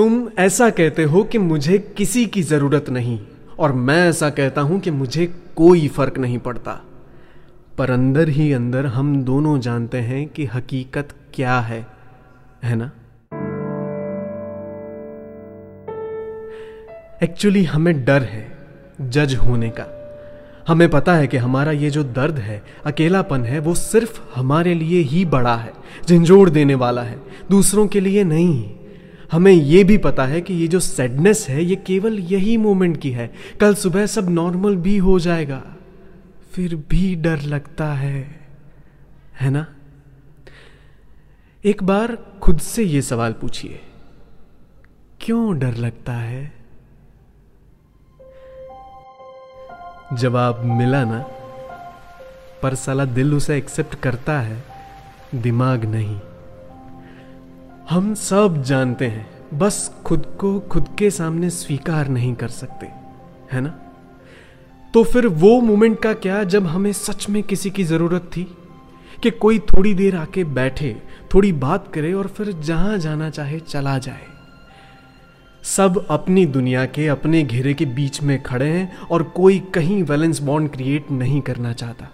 तुम ऐसा कहते हो कि मुझे किसी की ज़रूरत नहीं, और मैं ऐसा कहता हूँ कि मुझे कोई फ़र्क नहीं पड़ता। पर अंदर ही अंदर हम दोनों जानते हैं कि हकीकत क्या है है ना? एक्चुअली हमें डर है जज होने का। हमें पता है कि हमारा ये जो दर्द है, अकेलापन है, वो सिर्फ़ हमारे लिए ही बड़ा है, झंझोड़ देने वाला है, दूसरों के लिए नहीं। हमें ये भी पता है कि ये जो सैडनेस है, ये केवल यही मोमेंट की है। कल सुबह सब नॉर्मल भी हो जाएगा। फिर भी डर लगता है। है ना? एक बार खुद से ये सवाल पूछिए। क्यों डर लगता है? जवाब मिला ना, पर साला दिल उसे एक्सेप्ट करता है, दिमाग नहीं। हम सब जानते हैं, बस खुद को खुद के सामने स्वीकार नहीं कर सकते, है ना? तो फिर वो मोमेंट का क्या जब हमें सच में किसी की ज़रूरत थी? कि कोई थोड़ी देर आके बैठे, थोड़ी बात करे और फिर जहाँ जाना चाहे चला जाए। सब अपनी दुनिया के अपने घेरे के बीच में खड़े हैं और कोई कहीं वैलेंस बॉन्ड क्रिएट नहीं करना चाहता।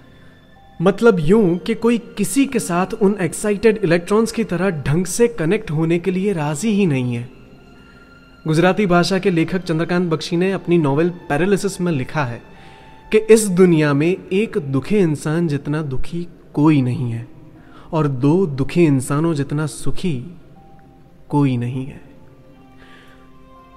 मतलब यूँ कि कोई किसी के साथ उन एक्साइटेड इलेक्ट्रॉन्स की तरह ढंग से कनेक्ट होने के लिए राज़ी ही नहीं है। गुजराती भाषा के लेखक चंद्रकांत बख्शी ने अपनी नॉवेल पैरालिसिस में लिखा है कि इस दुनिया में एक दुखी इंसान जितना दुखी कोई नहीं है, और दो दुखी इंसानों जितना सुखी कोई नहीं है।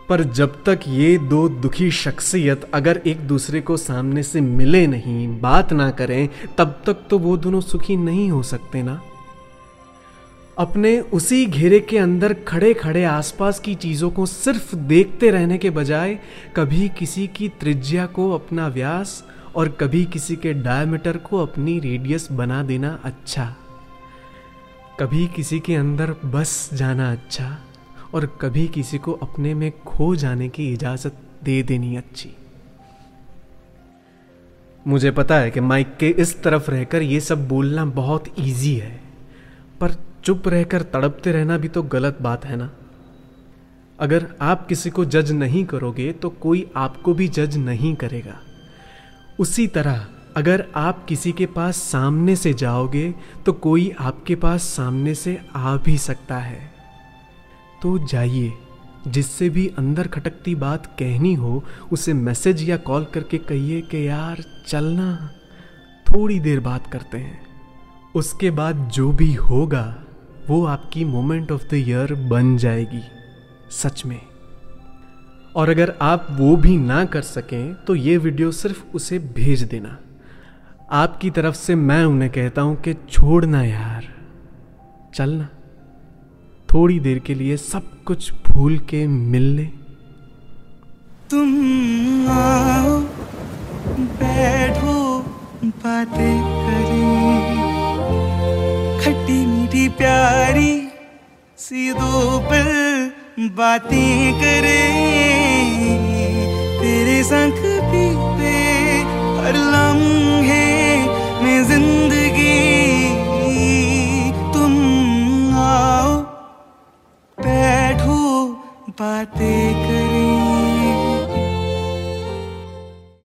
पर जब तक ये दो दुखी शख्सियत अगर एक दूसरे को सामने से मिले नहीं, बात ना करें, तब तक तो वो दोनों सुखी नहीं हो सकते ना? अपने उसी घेरे के अंदर खड़े खड़े आसपास की चीज़ों को सिर्फ़ देखते रहने के बजाय, कभी किसी की त्रिज्या को अपना व्यास और कभी किसी के डायमीटर को अपनी रेडियस बना देना अच्छा। कभी किसी के अंदर बस जाना अच्छा। और कभी किसी को अपने में खो जाने की इजाज़त दे देनी अच्छी। मुझे पता है कि माइक के इस तरफ़ रहकर यह सब बोलना बहुत इजी है, पर चुप रहकर तड़पते रहना भी तो गलत बात है ना। अगर आप किसी को जज नहीं करोगे तो कोई आपको भी जज नहीं करेगा। उसी तरह, अगर आप किसी के पास सामने से जाओगे तो कोई आपके पास सामने से आ भी सकता है। तो जाइए, जिससे भी अंदर खटकती बात कहनी हो, उसे मैसेज या कॉल करके कहिए कि यार, चलना। थोड़ी देर बात करते हैं। उसके बाद जो भी होगा, वो आपकी मोमेंट ऑफ़ द ईयर बन जाएगी, सच में। और अगर आप वो भी ना कर सकें तो ये वीडियो सिर्फ़ उसे भेज देना। आपकी तरफ़ से मैं उन्हें कहता हूँ कि छोड़ना यार, चलना। थोड़ी देर के लिए सब कुछ भूल के मिलने तुम आओ, बैठो, बातें करें। खट्टी मीठी प्यारी सी दो पर बातें करें। तेरे संग patik.